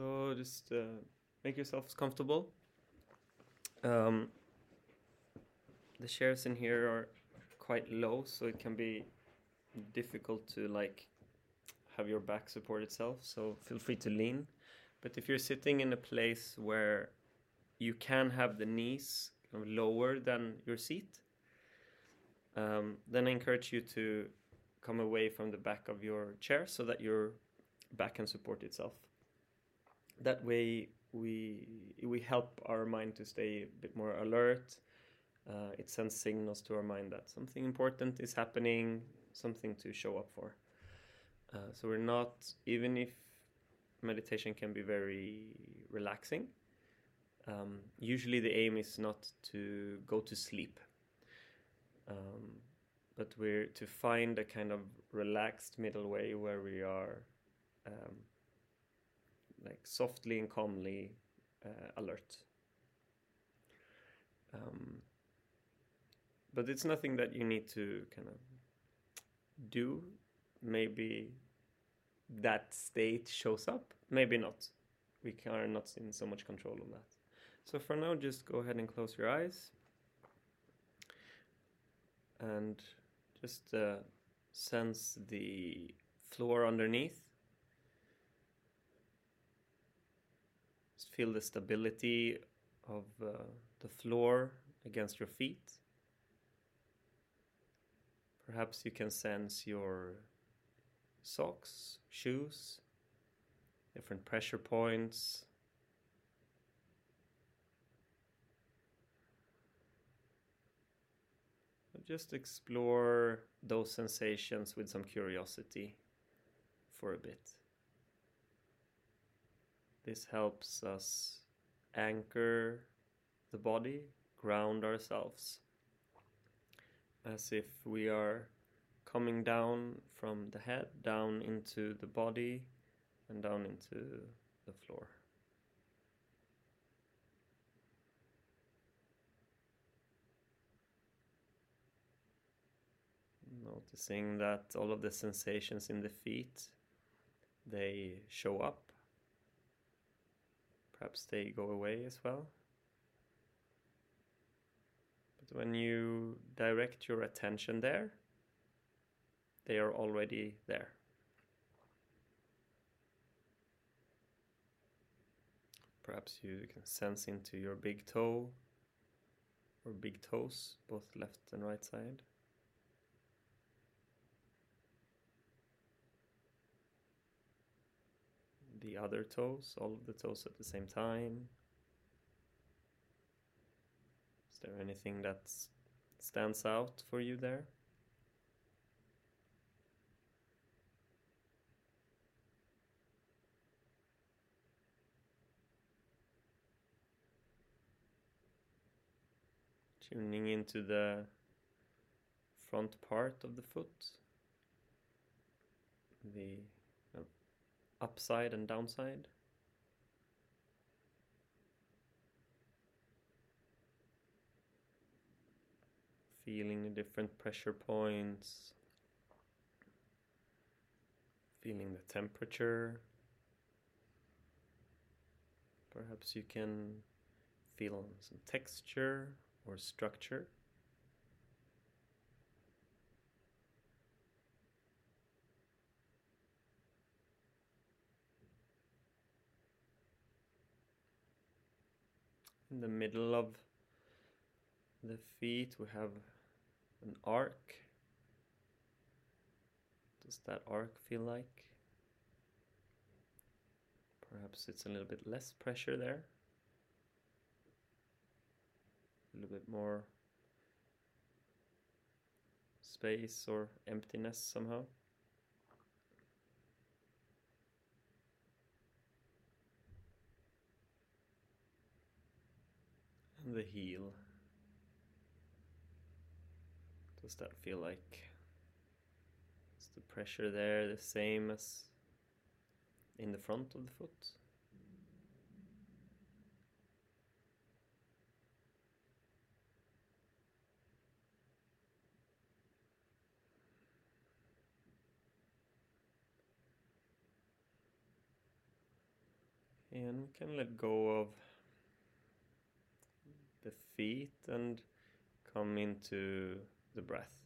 So just uh, make yourselves comfortable. Um, the chairs in here are quite low, so it can be difficult to like have your back support itself. So feel free to lean. But if you're sitting in a place where you can have the knees lower than your seat, um, then I encourage you to come away from the back of your chair so that your back can support itself. That way, we we help our mind to stay a bit more alert. Uh, it sends signals to our mind that something important is happening, something to show up for. Uh, so we're not even if meditation can be very relaxing. Um, usually, the aim is not to go to sleep, um, but we're to find a kind of relaxed middle way where we are um, like softly and calmly uh, alert. Um, but it's nothing that you need to kind of do. Maybe that state shows up, maybe not. We are not in so much control of that. So for now, just go ahead and close your eyes and just uh, sense the floor underneath. Feel the stability of uh, the floor against your feet. Perhaps you can sense your socks, shoes, different pressure points. Just explore those sensations with some curiosity for a bit. This helps us anchor the body, ground ourselves, as if we are coming down from the head down into the body and down into the floor. Noticing that all of the sensations in the feet they show up. Perhaps they go away as well. But when you direct your attention there, they are already there. Perhaps you can sense into your big toe or big toes, both left and right side. The other toes, all of the toes at the same time. Is there anything that stands out for you there? tuning into the front part of the foot, the upside and downside. Feeling the different pressure points, feeling the temperature. Perhaps you can feel some texture or structure. In the middle of the feet, we have an arc. Does that arc feel like? Perhaps it's a little bit less pressure there a little bit more space or emptiness somehow. The heel. Does that feel like? Is the pressure there the same as in the front of the foot? And we can let go of feet and come into the breath.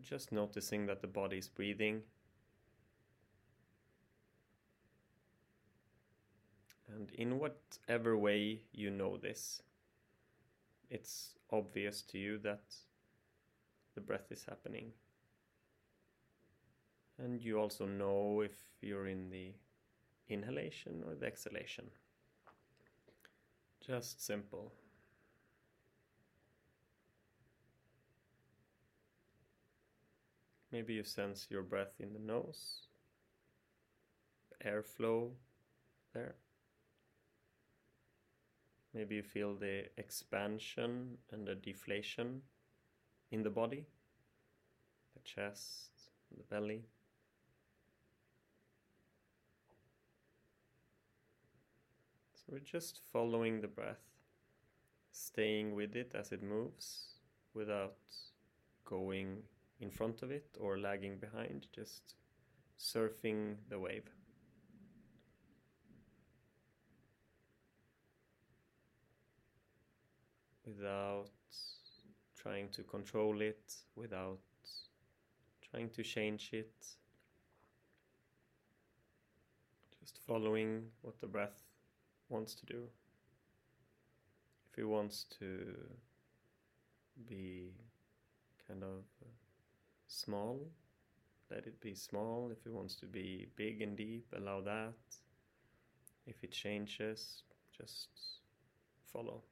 Just noticing that the body is breathing. And in whatever way you know this, it's obvious to you that the breath is happening. And you also know if you're in the inhalation or the exhalation. Just simple. Maybe you sense your breath in the nose, airflow there. Maybe you feel the expansion and the deflation in the body, the chest, the belly. So we're just following the breath, staying with it as it moves without going in front of it or lagging behind, just surfing the wave. Without trying to control it, without trying to change it. Just following what the breath wants to do. If it wants to be kind of small, let it be small. If it wants to be big and deep, allow that. If it changes, just follow.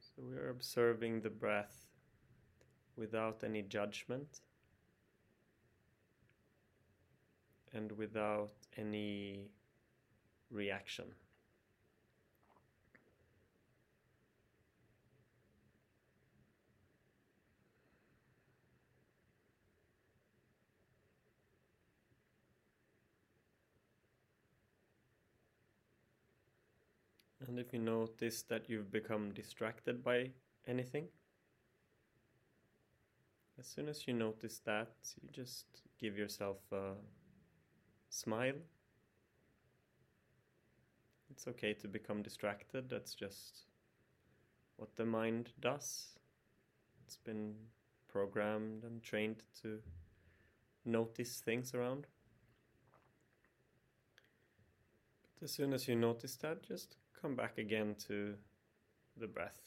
So we are observing the breath without any judgment and without any reaction. And if you notice that you've become distracted by anything, as soon as you notice that, you just give yourself a smile. It's okay to become distracted, that's just what the mind does. It's been programmed and trained to notice things around. But as soon as you notice that, just come back again to the breath.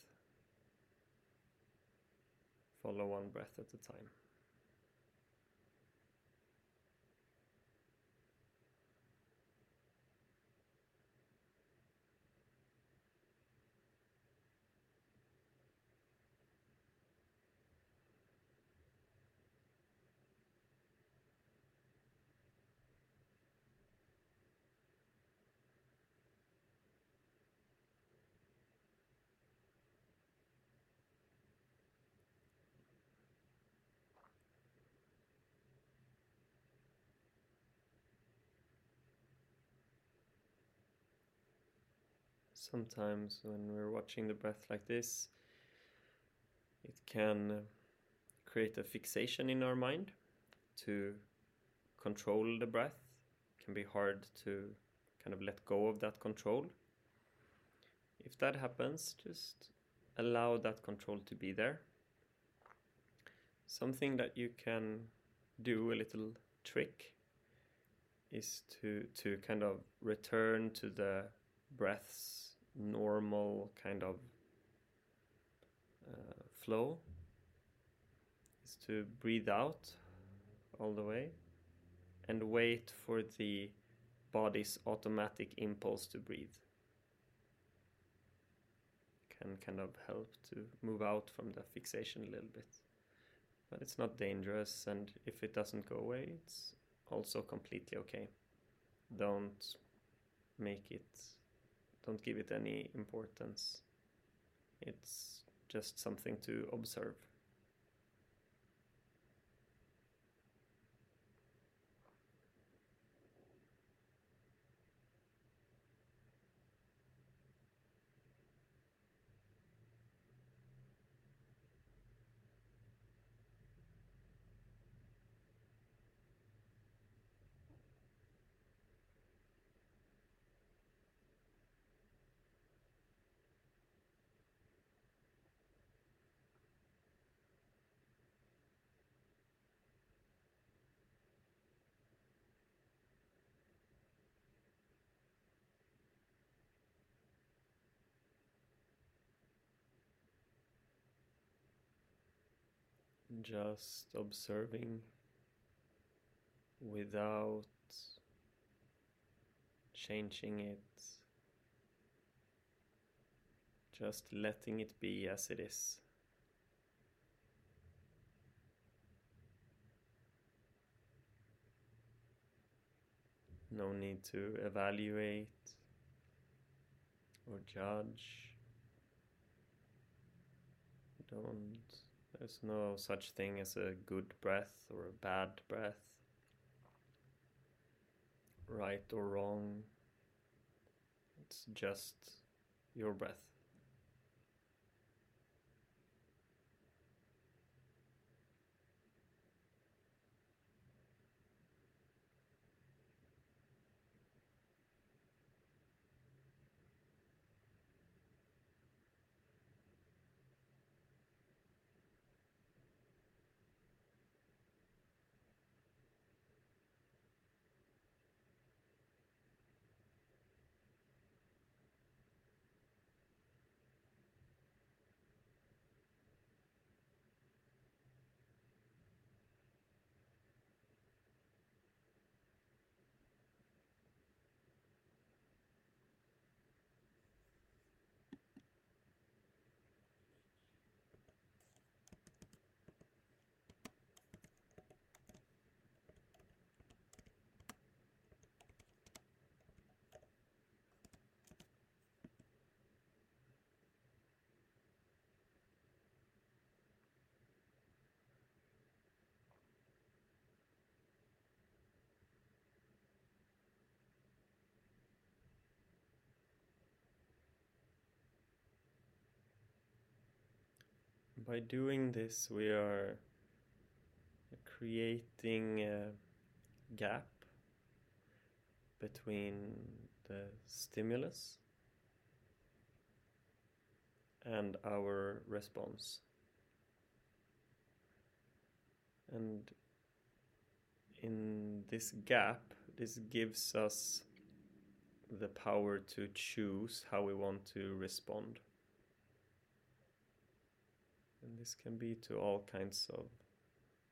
Follow one breath at a time. Sometimes when we're watching the breath like this, it can uh, create a fixation in our mind to control the breath. It can be hard to kind of let go of that control. If that happens, just allow that control to be there. Something that you can do a little trick is to to kind of return to the breath's normal kind of uh, flow is to breathe out all the way and wait for the body's automatic impulse to breathe. Can kind of help to move out from the fixation a little bit. But it's not dangerous, and if it doesn't go away, it's also completely okay. Don't make it don't give it any importance. It's just something to observe. Just observing without changing it, just letting it be as it is. No need to evaluate or judge. Don't. There's no such thing as a good breath or a bad breath, right or wrong. It's just your breath. By doing this, we are creating a gap between the stimulus and our response. And in this gap, this gives us the power to choose how we want to respond. And this can be to all kinds of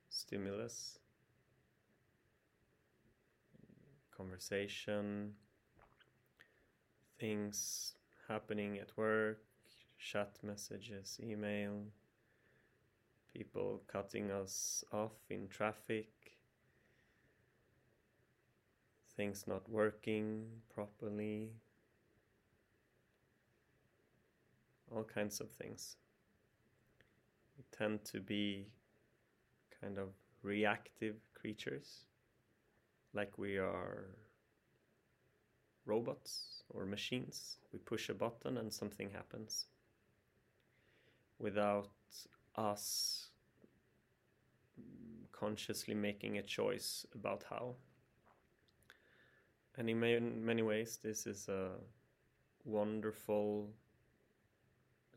stimulus, conversation, things happening at work, chat messages, email, people cutting us off in traffic, things not working properly, all kinds of things tend to be kind of reactive creatures, like we are robots or machines. We push a button and something happens without us consciously making a choice about how. And in many ways, this is a wonderful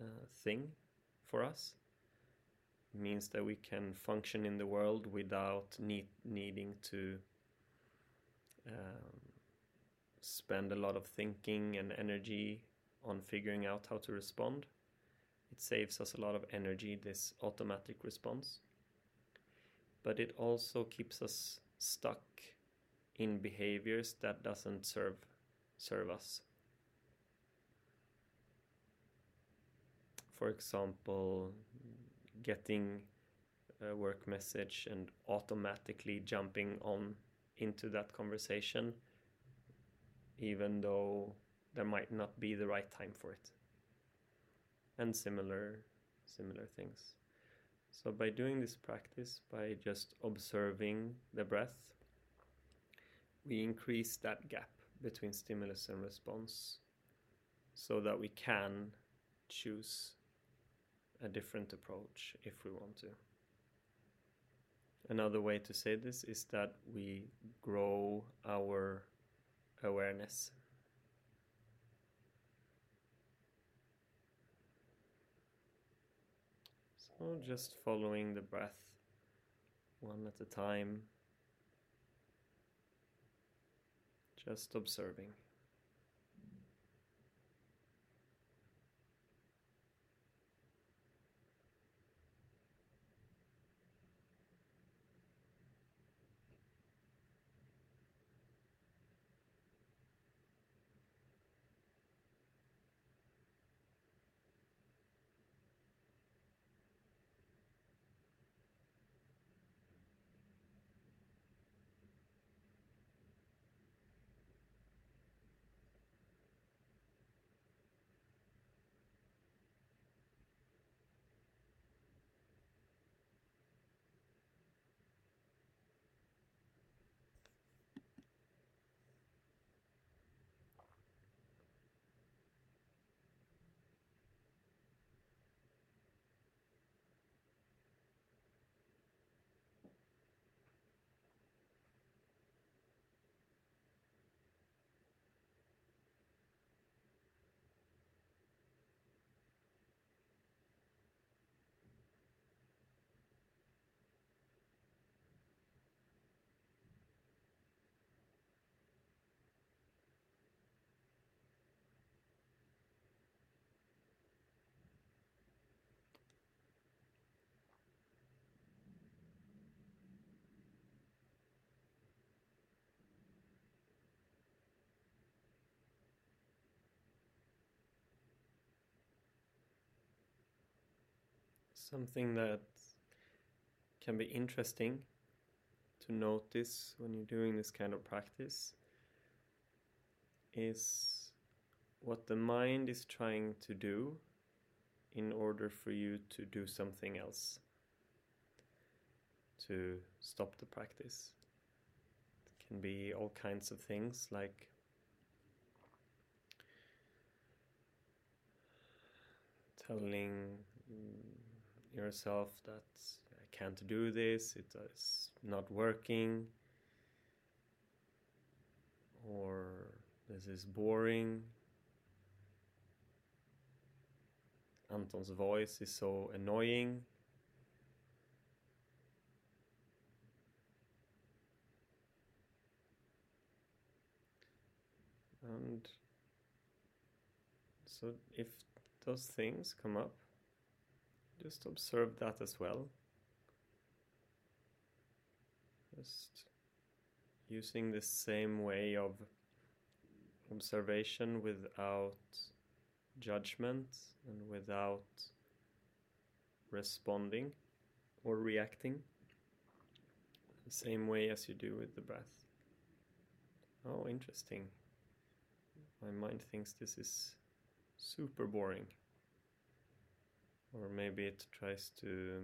uh, thing for us means that we can function in the world without need, needing to um, spend a lot of thinking and energy on figuring out how to respond. It saves us a lot of energy, this automatic response. But it also keeps us stuck in behaviors that doesn't serve serve us. For example, getting a work message and automatically jumping on into that conversation even though there might not be the right time for it. And similar similar things. So by doing this practice by just observing the breath we increase that gap between stimulus and response so that we can choose a different approach if we want to. Another way to say this is that we grow our awareness. So just following the breath one at a time, just observing. Something that can be interesting to notice when you're doing this kind of practice is what the mind is trying to do in order for you to do something else to stop the practice. It can be all kinds of things like telling yourself that I can't do this, it is not working, or this is boring. Anton's voice is so annoying. And so if those things come up, just observe that as well. Just using the same way of observation without judgment and without responding or reacting. The same way as you do with the breath. Oh, interesting. My mind thinks this is super boring. Or maybe it tries to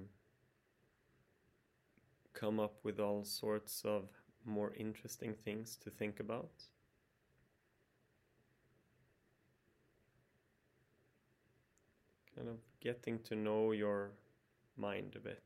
come up with all sorts of more interesting things to think about. Kind of getting to know your mind a bit.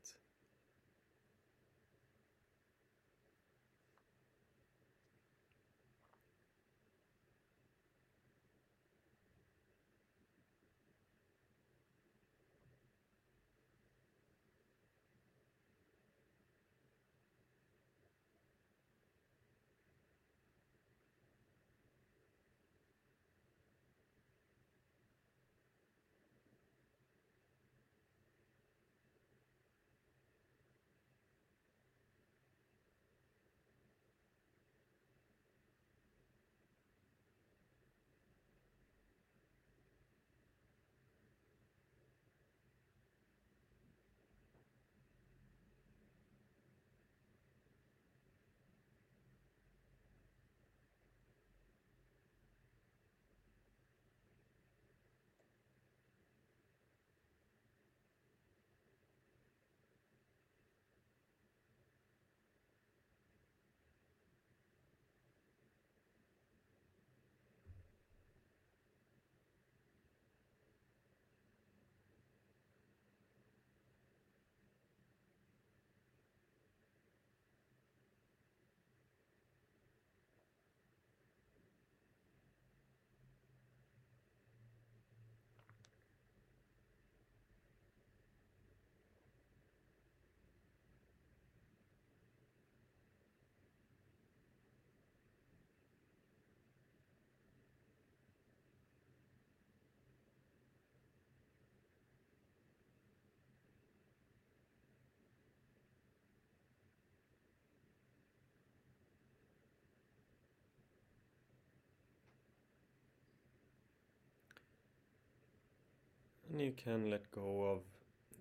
You can let go of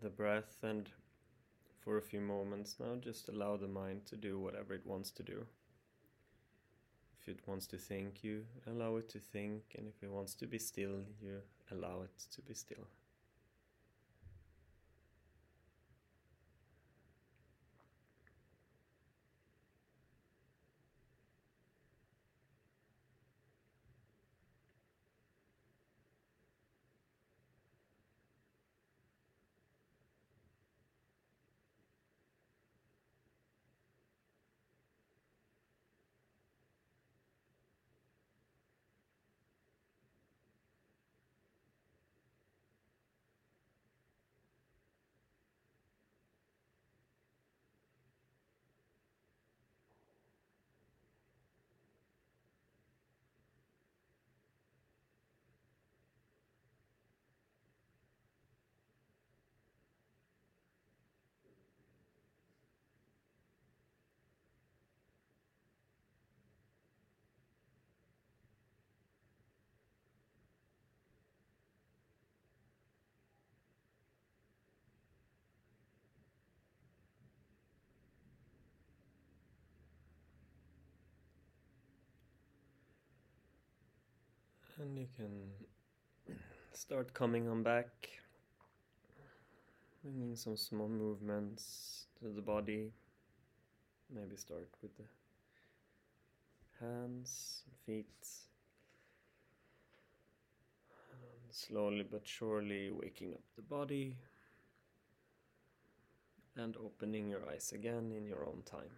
the breath and for a few moments now just allow the mind to do whatever it wants to do. If it wants to think, you allow it to think, and if it wants to be still, you allow it to be still. And you can start coming on back, bringing some small movements to the body. Maybe start with the hands, feet. And slowly but surely waking up the body and opening your eyes again in your own time.